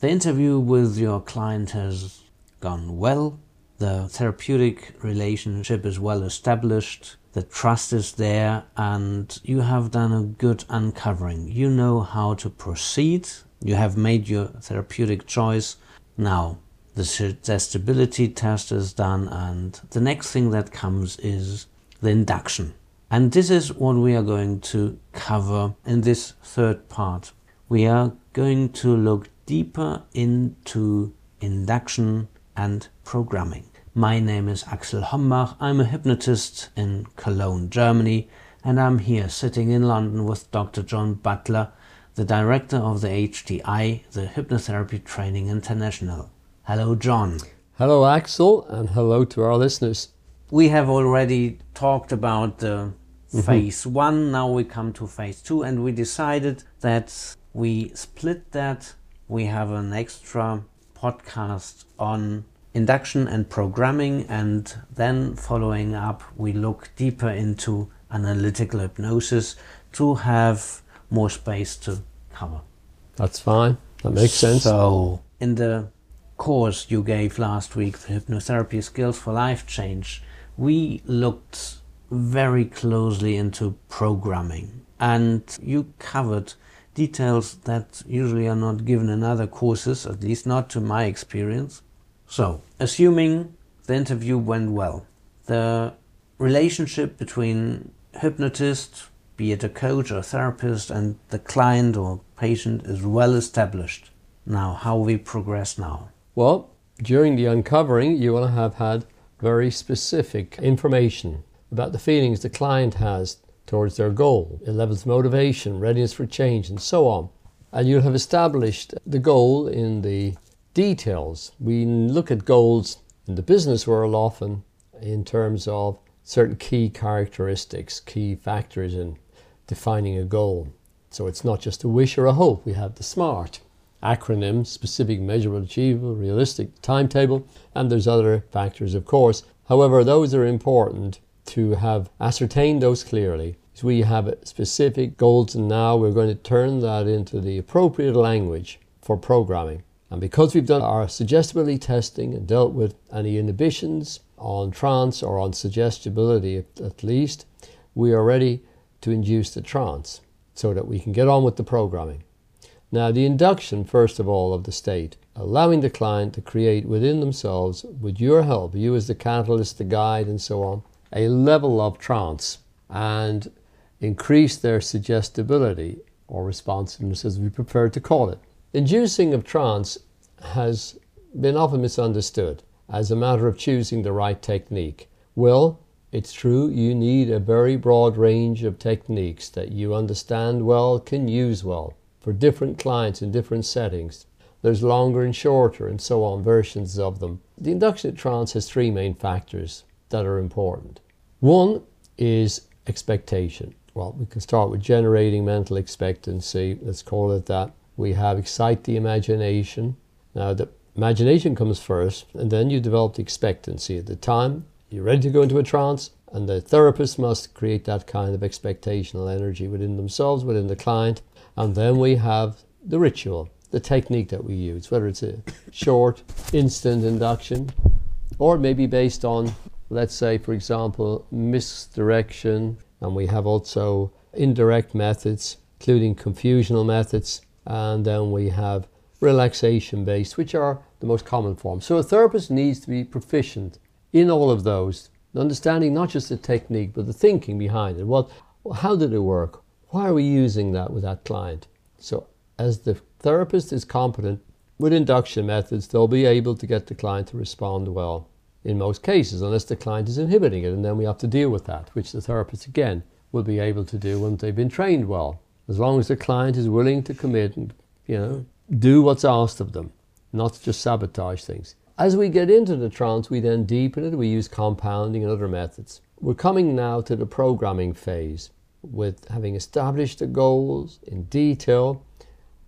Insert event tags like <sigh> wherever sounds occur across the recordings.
The interview with your client has gone well. The therapeutic relationship is well established. The trust is there, and you have done a good uncovering. You know how to proceed. You have made your therapeutic choice. Now, the suggestibility test is done, and the next thing that comes is the induction. And this is what we are going to cover in this third part. We are going to look deeper into induction and programming. My name is Axel Hombach. I'm a hypnotist in Cologne, Germany, and I'm here sitting in London with Dr. John Butler, the director of the HTI, the Hypnotherapy Training International. Hello, John. Hello, Axel, and hello to our listeners. We have already talked about the mm-hmm. phase one, now we come to phase two, and we decided that we split that. We have an extra podcast on induction and programming, and then following up, we look deeper into analytical hypnosis to have more space to cover. That's fine. That makes sense. So, in the course you gave last week, the Hypnotherapy Skills for Life Change, we looked very closely into programming and you covered details that usually are not given in other courses, at least not to my experience. So, assuming the interview went well, the relationship between hypnotist, be it a coach or therapist, and the client or patient is well established. Now, how we progress now? Well, during the uncovering, you will have had very specific information about the feelings the client has towards their goal, it levels of motivation, readiness for change, and so on. And you'll have established the goal in the details. We look at goals in the business world often in terms of certain key characteristics, key factors in defining a goal. So it's not just a wish or a hope. We have the SMART acronym, specific, measurable, achievable, realistic, timetable, and there's other factors, of course. However, those are important to have ascertained those clearly. So we have specific goals, and now we're going to turn that into the appropriate language for programming. And because we've done our suggestibility testing and dealt with any inhibitions on trance or on suggestibility at, at least, we are ready to induce the trance so that we can get on with the programming. Now, the induction, first of all, of the state, allowing the client to create within themselves, with your help, you as the catalyst, the guide, and so on, a level of trance and increase their suggestibility or responsiveness, as we prefer to call it. Inducing of trance has been often misunderstood as a matter of choosing the right technique. Well, it's true, you need a very broad range of techniques that you understand well, can use well for different clients in different settings. There's longer and shorter and so on versions of them. The induction of trance has three main factors that are important. One is expectation. Well, we can start with generating mental expectancy, let's call it that we have excite the imagination. Now, the imagination comes first, and then you develop the expectancy. At the time, you're ready to go into a trance, and the therapist must create that kind of expectational energy within themselves, within the client. And then we have the ritual, the technique that we use, whether it's a short, instant induction, or it may be based on, let's say, for example, misdirection. And we have also indirect methods, including confusional methods and then we have relaxation based, which are the most common forms. So a therapist needs to be proficient in all of those, understanding not just the technique, but the thinking behind it. What, how did it work? Why are we using that with that client? So as the therapist is competent with induction methods, they'll be able to get the client to respond well in most cases, unless the client is inhibiting it, and then we have to deal with that, which the therapist again will be able to do when they've been trained well as long as the client is willing to commit and you know do what's asked of them, not just sabotage things. As we get into the trance, we then deepen it. We use compounding and other methods. We're coming now to the programming phase with having established the goals in detail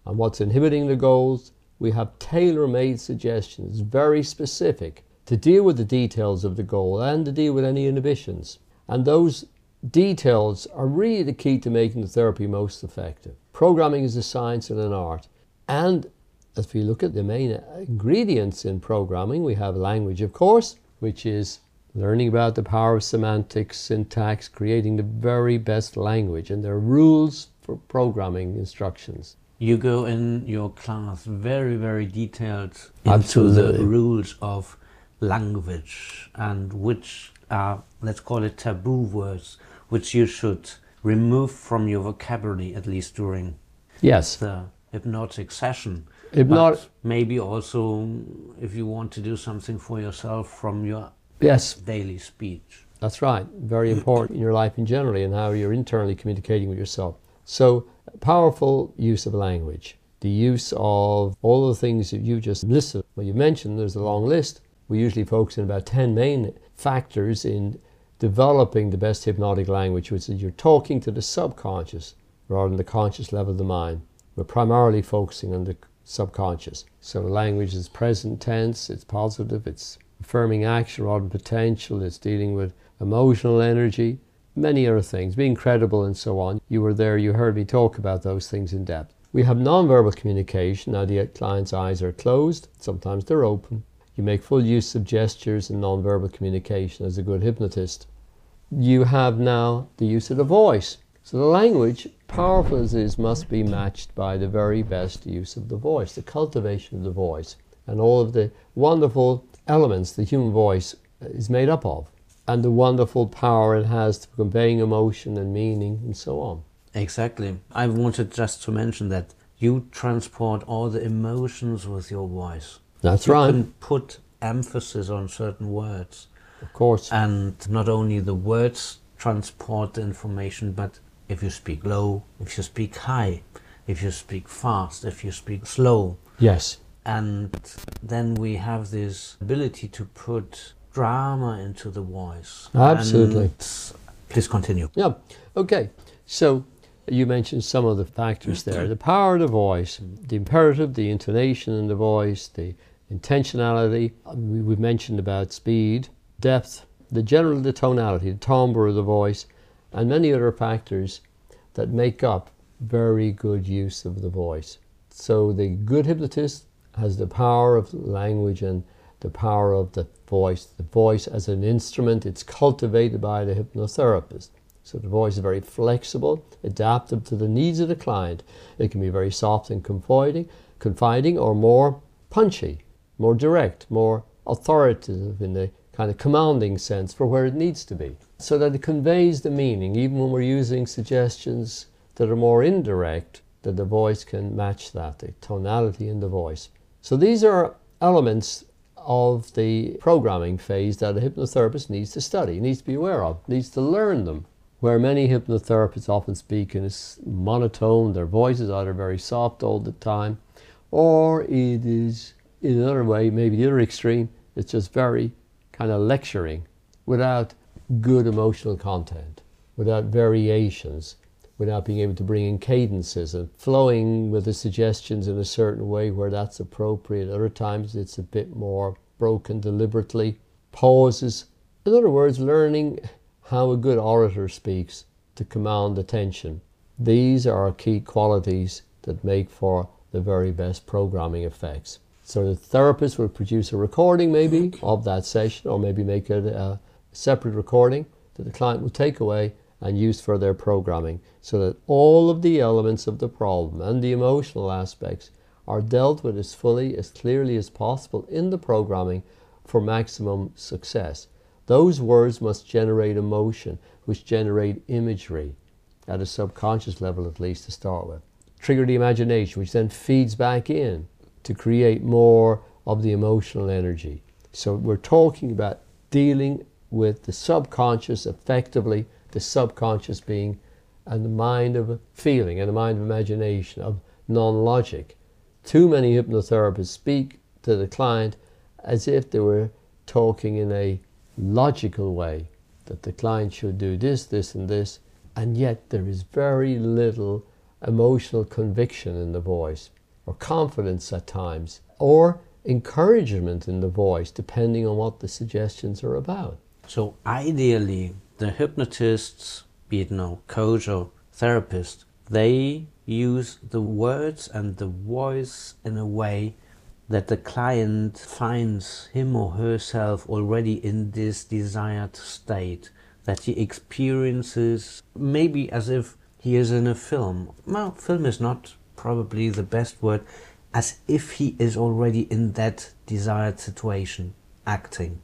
and what's inhibiting the goals. We have tailor made suggestions, very specific, to deal with the details of the goal and to deal with any inhibitions. And those details are really the key to making the therapy most effective. Programming is a science and an art. And If we look at the main ingredients in programming, we have language, of course, which is learning about the power of semantics, syntax, creating the very best language, and there are rules for programming instructions. You go in your class very, very detailed into Absolutely. the rules of language and which are, let's call it taboo words, which you should remove from your vocabulary at least during Yes, the hypnotic session. Hypnot- But maybe also mm, if you want to do something for yourself from your yes, daily speech. That's right. Very important in your life in generally and how you're internally communicating with yourself. So, powerful use of language. The use of all the things that you just listed. Well, you mentioned there's a long list. We usually focus on about 10 main factors in developing the best hypnotic language, which is you're talking to the subconscious rather than the conscious level of the mind. We're primarily focusing on the subconscious. So, language is present tense, it's positive, it's affirming action rather than potential, it's dealing with emotional energy, many other things, being credible and so on. You were there, you heard me talk about those things in depth. We have nonverbal communication. Now, the client's eyes are closed, sometimes they're open. You make full use of gestures and nonverbal communication as a good hypnotist. You have now the use of the voice. So, the language, powerful as it is, must be matched by the very best use of the voice, the cultivation of the voice, and all of the wonderful elements the human voice uh, is made up of and the wonderful power it has for conveying emotion and meaning and so on. Exactly. I wanted just to mention that you transport all the emotions with your voice. That's you right. can put emphasis on certain words. Of course. And not only the words transport the information, but if you speak low, if you speak high, if you speak fast, if you speak slow. Yes. And then we have this ability to put drama into the voice. Absolutely. And please continue. Yeah. Okay. So you mentioned some of the factors there <clears throat> the power of the voice, the imperative, the intonation in the voice, the intentionality. We- We've mentioned about speed, depth, the general the tonality, the timbre of the voice, and many other factors that make up very good use of the voice. So the good hypnotist has the power of language and the power of the voice. The voice as an instrument, it's cultivated by the hypnotherapist. So the voice is very flexible, adaptive to the needs of the client. It can be very soft and confiding, confiding or more punchy, more direct, more authoritative in the kind of commanding sense for where it needs to be. So that it conveys the meaning, even when we're using suggestions that are more indirect, that the voice can match that, the tonality in the voice. So these are elements of the programming phase that a hypnotherapist needs to study, needs to be aware of, needs to learn them. Where many hypnotherapists often speak in a monotone, their voice is either very soft all the time, or it is in another way, maybe the other extreme, it's just very kind of lecturing without good emotional content, without variations, without being able to bring in cadences and flowing with the suggestions in a certain way where that's appropriate. Other times it's a bit more broken deliberately, pauses. In other words, learning how a good orator speaks to command attention. These are key qualities that make for the very best programming effects. So the therapist would produce a recording maybe of that session or maybe make it a separate recording that the client would take away and use for their programming so that all of the elements of the problem and the emotional aspects are dealt with as fully, as clearly as possible in the programming for maximum success. Those words must generate emotion, which generate imagery at a subconscious level, at least to start with. Trigger the imagination, which then feeds back in to create more of the emotional energy. So we're talking about dealing with the subconscious effectively, the subconscious being and the mind of feeling and the mind of imagination, of non logic. Too many hypnotherapists speak to the client as if they were talking in a logical way, that the client should do this, this, and this, and yet there is very little emotional conviction in the voice, or confidence at times, or encouragement in the voice, depending on what the suggestions are about. So ideally, the hypnotists, be it no coach or therapist, they use the words and the voice in a way that the client finds him or herself already in this desired state, that he experiences maybe as if he is in a film. Well, film is not probably the best word, as if he is already in that desired situation, acting.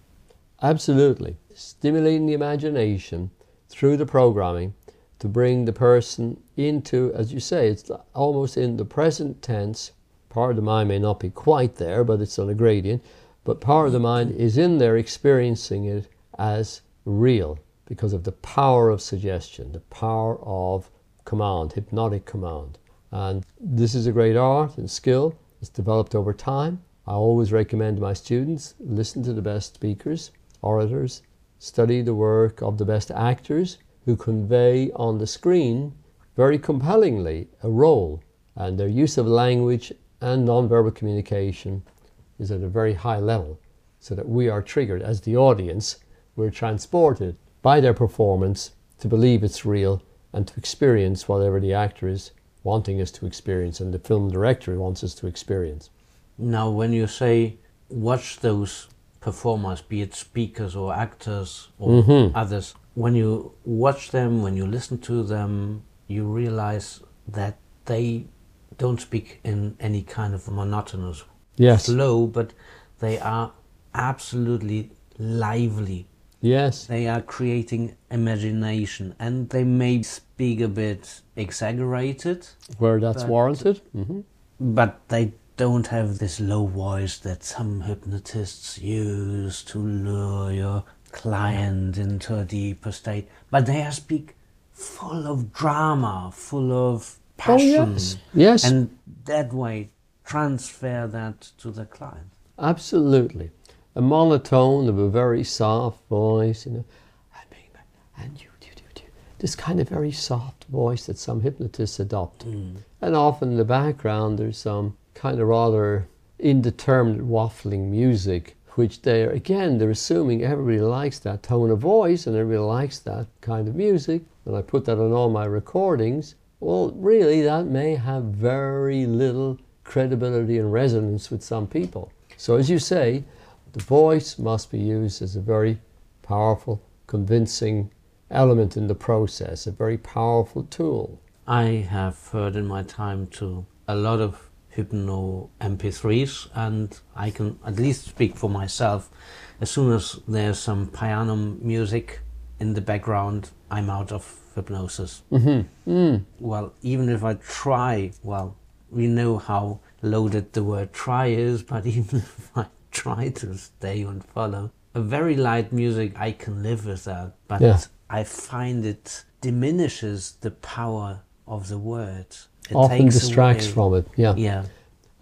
Absolutely. Stimulating the imagination through the programming to bring the person into, as you say, it's almost in the present tense. Part of the mind may not be quite there, but it's on a gradient. But part of the mind is in there experiencing it as real because of the power of suggestion, the power of command, hypnotic command. And this is a great art and skill. It's developed over time. I always recommend my students listen to the best speakers, orators, study the work of the best actors who convey on the screen very compellingly a role. And their use of language and nonverbal communication is at a very high level, so that we are triggered as the audience, we're transported by their performance to believe it's real and to experience whatever the actor is wanting us to experience and the film director wants us to experience. Now, when you say watch those performers, be it speakers or actors or mm-hmm. others, when you watch them, when you listen to them, you realize that they don't speak in any kind of monotonous yes. flow, but they are absolutely lively. Yes. They are creating imagination and they may speak a bit exaggerated. Where that's warranted. Mm-hmm. But they don't have this low voice that some hypnotists use to lure your client into a deeper state. But they speak full of drama, full of passion. Oh, yes. yes. And that way transfer that to the client. Absolutely. A monotone of a very soft voice, you know, and you, this kind of very soft voice that some hypnotists adopt. Mm. And often in the background there's some kind of rather indeterminate waffling music, which they're, again, they're assuming everybody likes that tone of voice and everybody likes that kind of music. And I put that on all my recordings. Well, really, that may have very little credibility and resonance with some people. So, as you say, the voice must be used as a very powerful, convincing element in the process, a very powerful tool. I have heard in my time to a lot of Hypno MP3s, and I can at least speak for myself. As soon as there's some piano music in the background, I'm out of hypnosis. Mm-hmm. Mm. Well, even if I try, well, we know how loaded the word try is, but <laughs> even if I try to stay and follow a very light music, I can live with that. But yeah. I find it diminishes the power of the words it often distracts away. from it. Yeah. Yeah.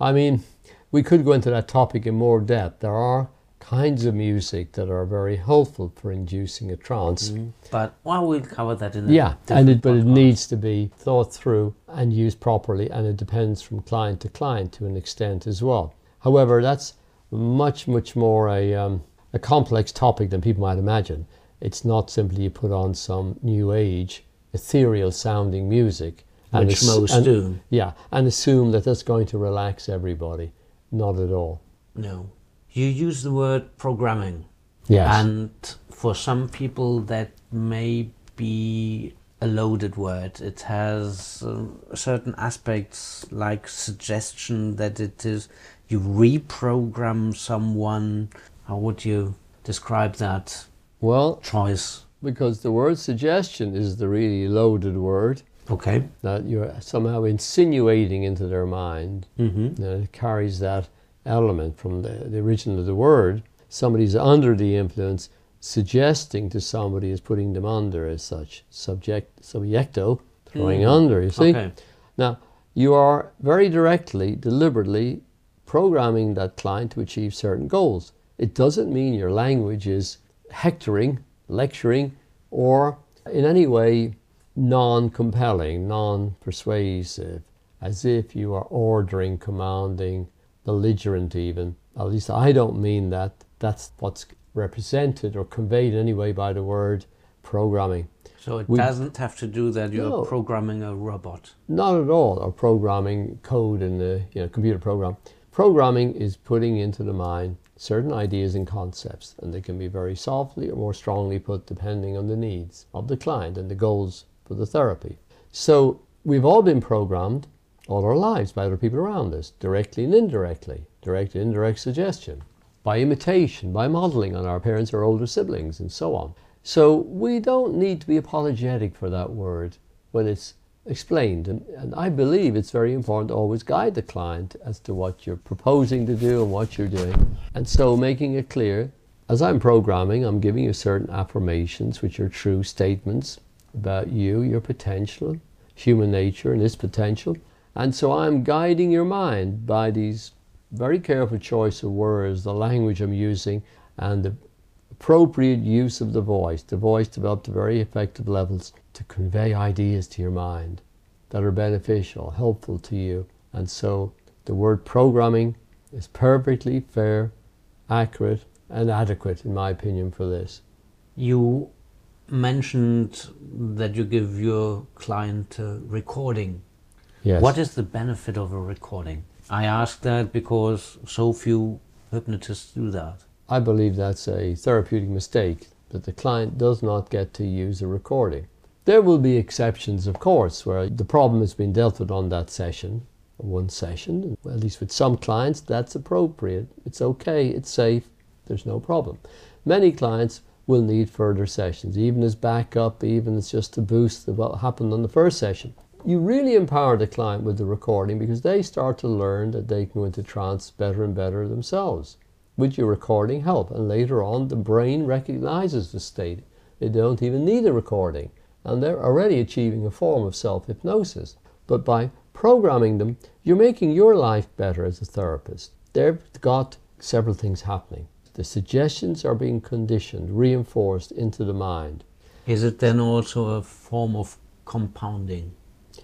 I mean, we could go into that topic in more depth. There are kinds of music that are very helpful for inducing a trance. Mm. But well, we'll cover that in yeah, and it, but it needs to be thought through and used properly, and it depends from client to client to an extent as well. However, that's much much more a um, a complex topic than people might imagine. It's not simply you put on some new age ethereal sounding music and Which most and, do. Yeah, and assume that that's going to relax everybody. Not at all. No. You use the word programming. Yes. And for some people, that may be a loaded word. It has uh, certain aspects like suggestion that it is you reprogram someone. How would you describe that? Well, choice. Because the word suggestion is the really loaded word. Okay. That you're somehow insinuating into their mind. Mm-hmm. it carries that element from the, the origin of the word. Somebody's under the influence, suggesting to somebody is putting them under as such. Subject, subjecto, throwing mm. under, you see? Okay. Now, you are very directly, deliberately programming that client to achieve certain goals. It doesn't mean your language is hectoring, lecturing, or in any way non compelling, non persuasive, as if you are ordering, commanding, belligerent, even. At least I don't mean that. That's what's represented or conveyed anyway by the word programming. So it We- doesn't have to do that you're No. programming a robot. Not at all. Or programming code in the you know, computer program. Programming is putting into the mind certain ideas and concepts, and they can be very softly or more strongly put depending on the needs of the client and the goals for the therapy. So we've all been programmed all our lives by other people around us, directly and indirectly, direct and indirect suggestion, by imitation, by modeling on our parents or older siblings, and so on. So we don't need to be apologetic for that word when it's explained. And, and I believe it's very important to always guide the client as to what you're proposing to do and what you're doing. And so making it clear, as I'm programming, I'm giving you certain affirmations, which are true statements about you, your potential, human nature, and its potential. And so I'm guiding your mind by these very careful choice of words, the language I'm using, and the appropriate use of the voice. The voice developed to very effective levels to convey ideas to your mind that are beneficial, helpful to you. And so the word programming is perfectly fair, accurate, and adequate, in my opinion, for this. You mentioned that you give your client a recording. Yes. What is the benefit of a recording? I ask that because so few hypnotists do that. I believe that's a therapeutic mistake that the client does not get to use a recording. There will be exceptions, of course, where the problem has been dealt with on that session, one session. At least with some clients, that's appropriate. It's okay, it's safe, there's no problem. Many clients will need further sessions, even as backup, even as just to boost what happened on the first session. You really empower the client with the recording because they start to learn that they can go into trance better and better themselves with your recording help. And later on, the brain recognizes the state. They don't even need a recording. And they're already achieving a form of self hypnosis. But by programming them, you're making your life better as a therapist. They've got several things happening. The suggestions are being conditioned, reinforced into the mind. Is it then also a form of compounding,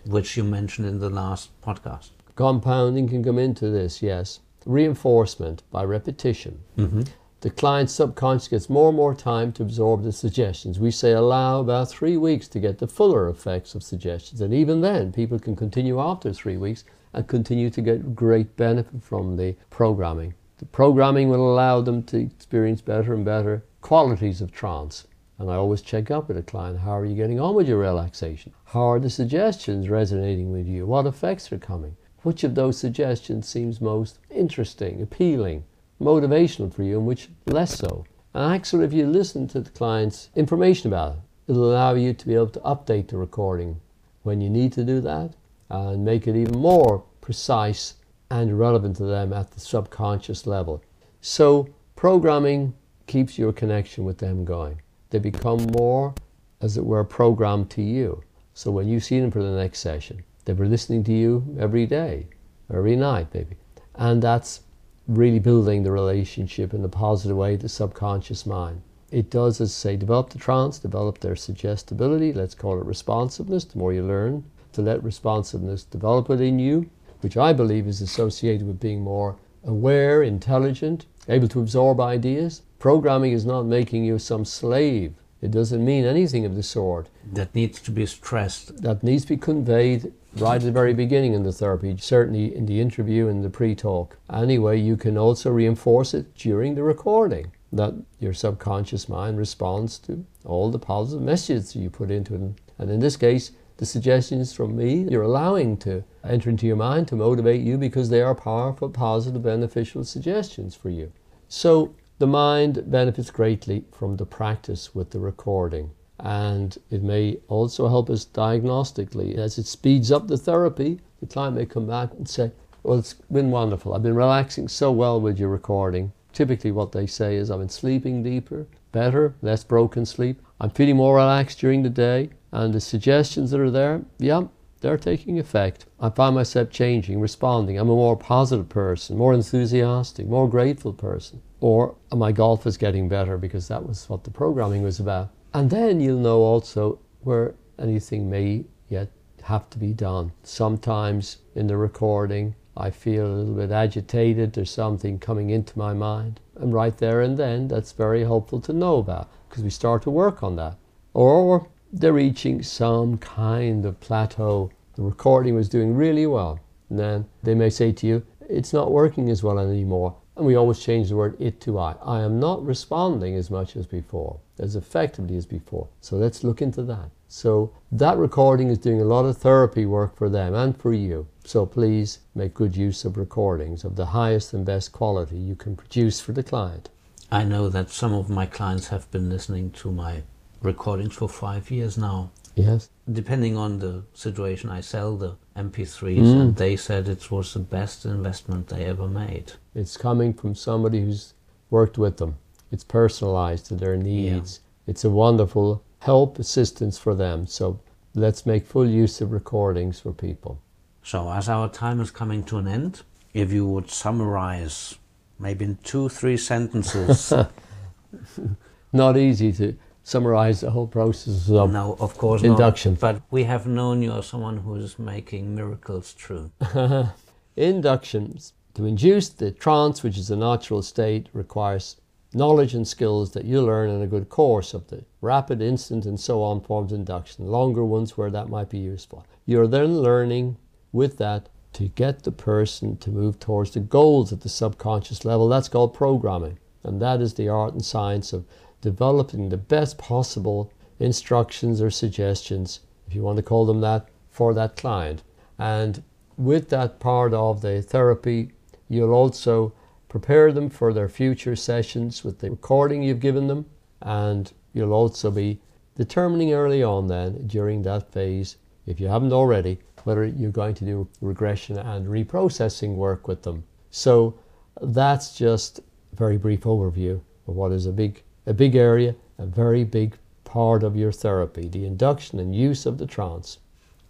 which you mentioned in the last podcast? Compounding can come into this, yes. Reinforcement by repetition. Mm-hmm. The client's subconscious gets more and more time to absorb the suggestions. We say allow about three weeks to get the fuller effects of suggestions. And even then, people can continue after three weeks and continue to get great benefit from the programming. The programming will allow them to experience better and better qualities of trance. And I always check up with a client how are you getting on with your relaxation? How are the suggestions resonating with you? What effects are coming? Which of those suggestions seems most interesting, appealing? Motivational for you and which less so. And actually, if you listen to the client's information about it, it'll allow you to be able to update the recording when you need to do that and make it even more precise and relevant to them at the subconscious level. So, programming keeps your connection with them going. They become more, as it were, programmed to you. So, when you see them for the next session, they were listening to you every day, every night, maybe. And that's really building the relationship in a positive way, the subconscious mind. It does, as I say, develop the trance, develop their suggestibility, let's call it responsiveness, the more you learn to let responsiveness develop within you, which I believe is associated with being more aware, intelligent, able to absorb ideas. Programming is not making you some slave. It doesn't mean anything of the sort. That needs to be stressed. That needs to be conveyed right at the very beginning in the therapy, certainly in the interview and the pre talk. Anyway, you can also reinforce it during the recording that your subconscious mind responds to all the positive messages you put into it. And in this case, the suggestions from me you're allowing to enter into your mind to motivate you because they are powerful, positive, beneficial suggestions for you. So the mind benefits greatly from the practice with the recording and it may also help us diagnostically. As it speeds up the therapy, the client may come back and say, Well, it's been wonderful. I've been relaxing so well with your recording. Typically, what they say is, I've been sleeping deeper, better, less broken sleep. I'm feeling more relaxed during the day, and the suggestions that are there, yeah, they're taking effect. I find myself changing, responding. I'm a more positive person, more enthusiastic, more grateful person. Or my golf is getting better because that was what the programming was about. And then you'll know also where anything may yet have to be done. Sometimes in the recording, I feel a little bit agitated, there's something coming into my mind. And right there and then, that's very helpful to know about because we start to work on that. Or they're reaching some kind of plateau. The recording was doing really well. And then they may say to you, it's not working as well anymore. And we always change the word it to I. I am not responding as much as before, as effectively as before. So let's look into that. So that recording is doing a lot of therapy work for them and for you. So please make good use of recordings of the highest and best quality you can produce for the client. I know that some of my clients have been listening to my recordings for five years now. Yes. Depending on the situation, I sell the MP3s, mm. and they said it was the best investment they ever made. It's coming from somebody who's worked with them. It's personalized to their needs. Yeah. It's a wonderful help, assistance for them. So let's make full use of recordings for people. So, as our time is coming to an end, if you would summarize maybe in two, three sentences. <laughs> not easy to summarize the whole process of no, of course induction. Not, but we have known you as someone who is making miracles true. <laughs> Inductions. To induce the trance, which is a natural state, requires knowledge and skills that you learn in a good course of the rapid, instant, and so on forms of induction, longer ones where that might be useful. You're then learning with that to get the person to move towards the goals at the subconscious level. That's called programming. And that is the art and science of developing the best possible instructions or suggestions, if you want to call them that, for that client. And with that part of the therapy, you'll also prepare them for their future sessions with the recording you've given them, and you'll also be determining early on then during that phase, if you haven't already, whether you're going to do regression and reprocessing work with them. So that's just a very brief overview of what is a big a big area, a very big part of your therapy, the induction and use of the trance.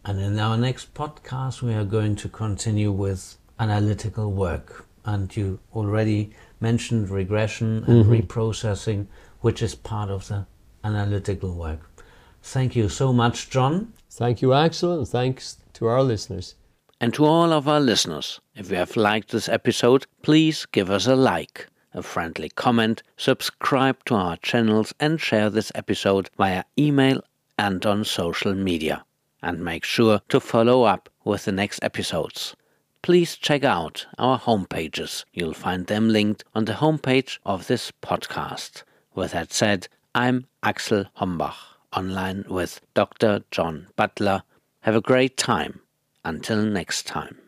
And in our next podcast, we are going to continue with analytical work. And you already mentioned regression and mm-hmm. reprocessing, which is part of the analytical work. Thank you so much, John. Thank you, Axel, and thanks to our listeners. And to all of our listeners, if you have liked this episode, please give us a like a friendly comment, subscribe to our channels, and share this episode via email and on social media. And make sure to follow up with the next episodes. Please check out our homepages. You'll find them linked on the homepage of this podcast. With that said, I'm Axel Hombach, online with Dr. John Butler. Have a great time. Until next time.